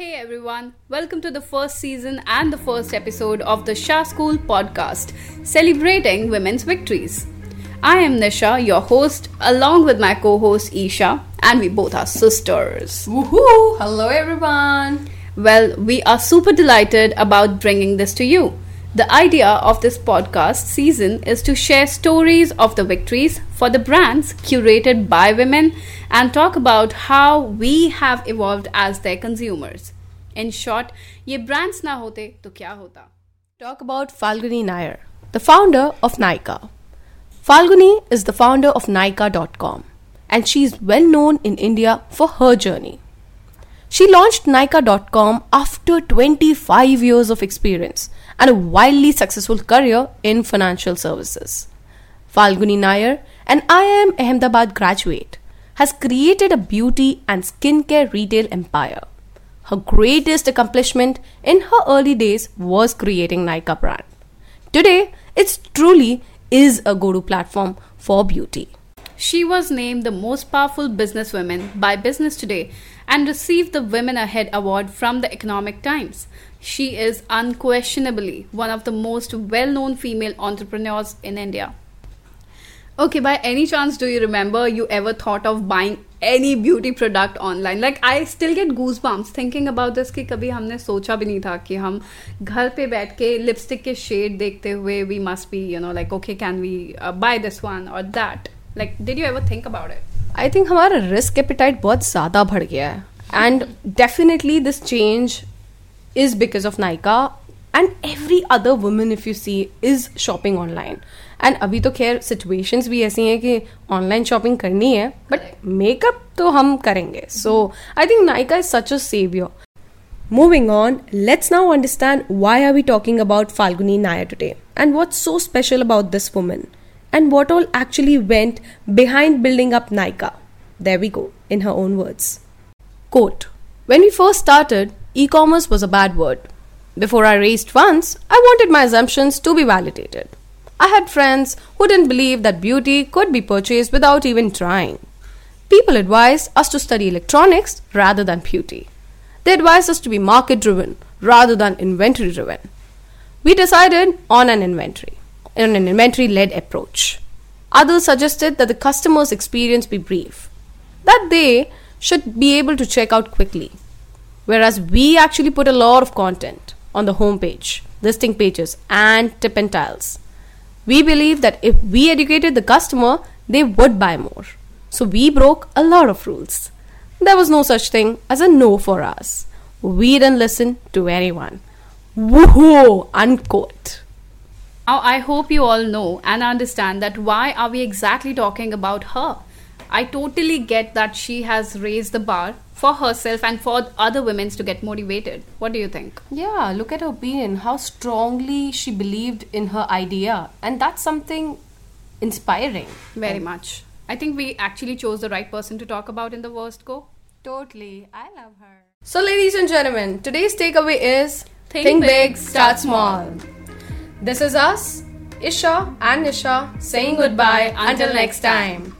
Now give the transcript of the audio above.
Hey everyone, welcome to the first season and the first episode of the Shah School podcast, celebrating women's victories. I am Nisha, your host, along with my co host Isha, and we both are sisters. Woohoo! Hello everyone! Well, we are super delighted about bringing this to you. The idea of this podcast season is to share stories of the victories for the brands curated by women and talk about how we have evolved as their consumers. In short, ye brands na hote to kya hota? Talk about Falguni Nayar, the founder of Nykaa. Falguni is the founder of Nykaa.com and she is well known in India for her journey. She launched Nykaa.com after 25 years of experience and a wildly successful career in financial services. Falguni Nayar, an IIM Ahmedabad graduate, has created a beauty and skincare retail empire. Her greatest accomplishment in her early days was creating Nykaa brand. Today, it truly is a go-to platform for beauty. She was named the most powerful businesswoman by Business Today and received the Women Ahead Award from the Economic Times. She is unquestionably one of the most well known female entrepreneurs in India. Okay, by any chance, do you remember you ever thought of buying any beauty product online? Like, I still get goosebumps thinking about this कि कभी हमने सोचा भी नहीं था कि हम घर पे बैठ के लिपस्टिक के शेड देखते हुए we must be, you know, like, okay, can we uh, buy this one or that? Like, did you ever think about it? I think हमारा रिस्क एपिटाइट बहुत ज़्यादा बढ़ गया है। And definitely this change is because of Nykaa and every other women if you see is shopping online and अभी तो खैर situations भी ऐसी हैं कि ऑनलाइन शॉपिंग करनी है बट मेकअप तो हम करेंगे। So I think Nykaa is such a saviour Moving on, let's now understand why are we talking about Falguni Nair today and what's so special about this woman. And what all actually went behind building up Nykaa. There we go, in her own words. Quote When we first started, e commerce was a bad word. Before I raised funds, I wanted my assumptions to be validated. I had friends who didn't believe that beauty could be purchased without even trying. People advised us to study electronics rather than beauty. They advised us to be market driven rather than inventory driven. We decided on an inventory, in an inventory led approach. Others suggested that the customer's experience be brief, that they should be able to check out quickly. Whereas we actually put a lot of content on the homepage, listing pages, and tip and tiles. We believe that if we educated the customer, they would buy more. So we broke a lot of rules. There was no such thing as a no for us. We didn't listen to anyone. Woohoo! Unquote. Now, I hope you all know and understand that why are we exactly talking about her? I totally get that she has raised the bar for herself and for other women to get motivated. What do you think? Yeah, look at her opinion, how strongly she believed in her idea. And that's something inspiring. Very much. I think we actually chose the right person to talk about in the worst go. Totally. I love her. So, ladies and gentlemen, today's takeaway is Think big, start small. This is us, Isha and Nisha, saying goodbye until next time.